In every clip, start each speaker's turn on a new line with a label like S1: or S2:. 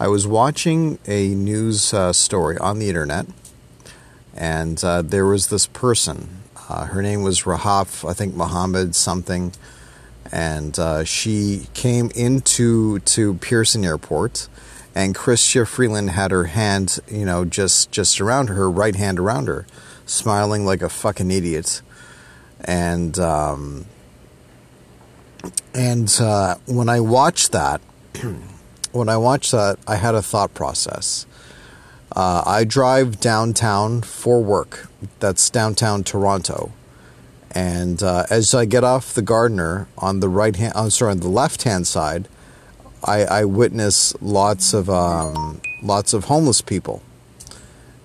S1: I was watching a news uh, story on the internet, and uh, there was this person. Uh, her name was Rahaf, I think Mohammed something, and uh, she came into to Pearson Airport, and Chrystia Freeland had her hand, you know, just just around her, her right hand around her, smiling like a fucking idiot, and um, and uh, when I watched that. when I watched that, I had a thought process. Uh, I drive downtown for work. That's downtown Toronto. And uh, as I get off the Gardiner on the right hand, I'm sorry, on the left hand side, I, I witness lots of um, lots of homeless people.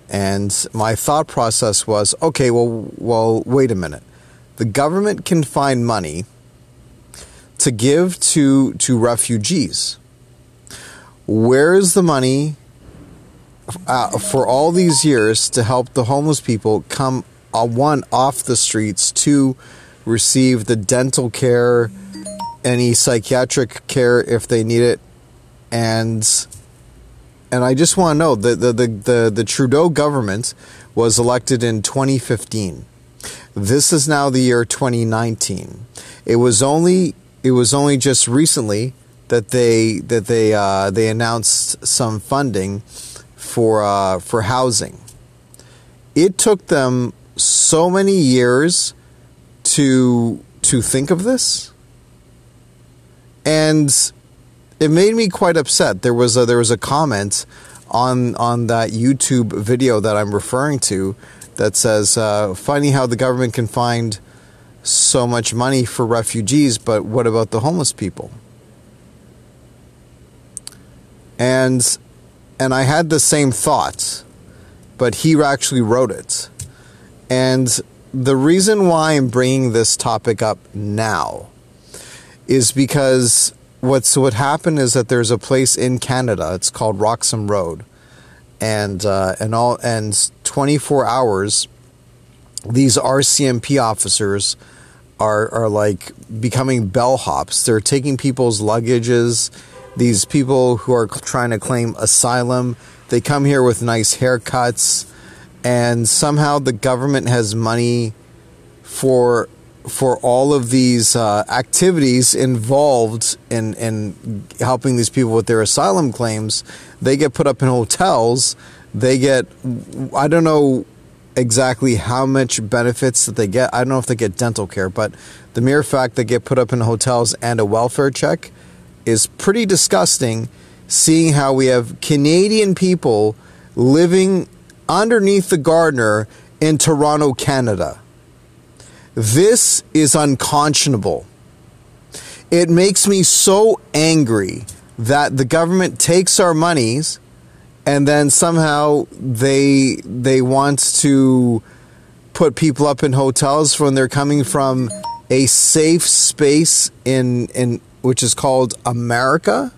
S1: And my thought process was, okay, well, well, wait a minute. The government can find money to give to to refugees where is the money uh, for all these years to help the homeless people come uh, one off the streets to receive the dental care any psychiatric care if they need it and and I just want to know the the, the, the, the Trudeau government was elected in 2015 this is now the year 2019 it was only it was only just recently that they that they uh, they announced some funding for uh, for housing. It took them so many years to to think of this, and it made me quite upset. There was a, there was a comment on on that YouTube video that I'm referring to that says, uh, "Funny how the government can find so much money for refugees, but what about the homeless people?" And and I had the same thought, but he actually wrote it. And the reason why I'm bringing this topic up now is because what's what happened is that there's a place in Canada. It's called Roxham Road, and uh, and all and 24 hours. These RCMP officers are are like becoming bellhops. They're taking people's luggages these people who are trying to claim asylum. They come here with nice haircuts, and somehow the government has money for for all of these uh, activities involved in in helping these people with their asylum claims. They get put up in hotels. They get I don't know exactly how much benefits that they get. I don't know if they get dental care, but the mere fact they get put up in hotels and a welfare check is pretty disgusting seeing how we have Canadian people living underneath the Gardiner in Toronto, Canada. This is unconscionable. It makes me so angry that the government takes our monies and then somehow they they want to put people up in hotels when they're coming from a safe space in in which is called America.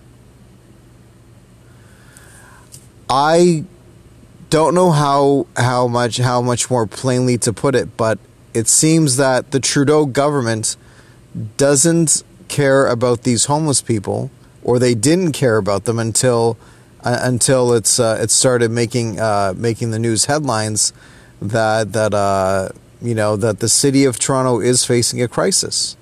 S1: I don't know how how much how much more plainly to put it, but it seems that the Trudeau government doesn't care about these homeless people, or they didn't care about them until uh, until it's uh, it started making uh, making the news headlines that that uh, you know that the city of Toronto is facing a crisis.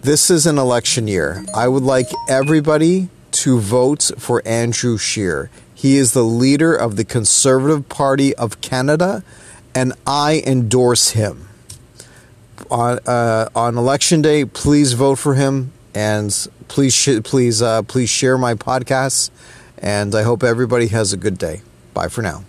S1: This is an election year. I would like everybody to vote for Andrew Scheer. He is the leader of the Conservative Party of Canada, and I endorse him. On uh, on election day, please vote for him, and please sh- please uh, please share my podcast. And I hope everybody has a good day. Bye for now.